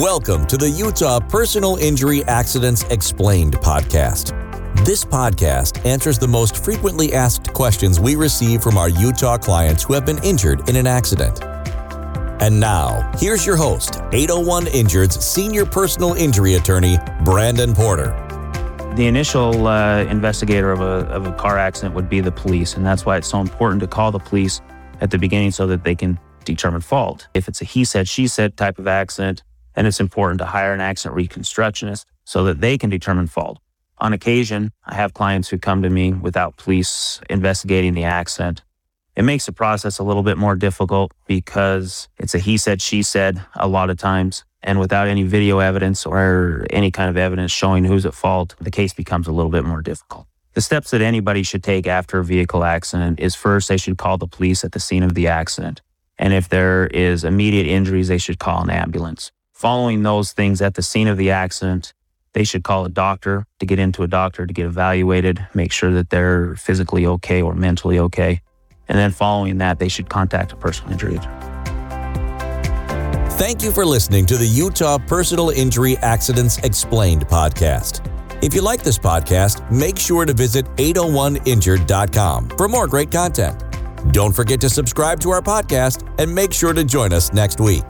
Welcome to the Utah Personal Injury Accidents Explained podcast. This podcast answers the most frequently asked questions we receive from our Utah clients who have been injured in an accident. And now, here's your host, 801 Injured's senior personal injury attorney, Brandon Porter. The initial uh, investigator of a, of a car accident would be the police, and that's why it's so important to call the police at the beginning so that they can determine fault. If it's a he said, she said type of accident, and it's important to hire an accident reconstructionist so that they can determine fault. On occasion, I have clients who come to me without police investigating the accident. It makes the process a little bit more difficult because it's a he said, she said a lot of times. And without any video evidence or any kind of evidence showing who's at fault, the case becomes a little bit more difficult. The steps that anybody should take after a vehicle accident is first, they should call the police at the scene of the accident. And if there is immediate injuries, they should call an ambulance following those things at the scene of the accident, they should call a doctor to get into a doctor to get evaluated, make sure that they're physically okay or mentally okay. And then following that, they should contact a personal injury attorney. Thank you for listening to the Utah Personal Injury Accidents Explained podcast. If you like this podcast, make sure to visit 801injured.com for more great content. Don't forget to subscribe to our podcast and make sure to join us next week.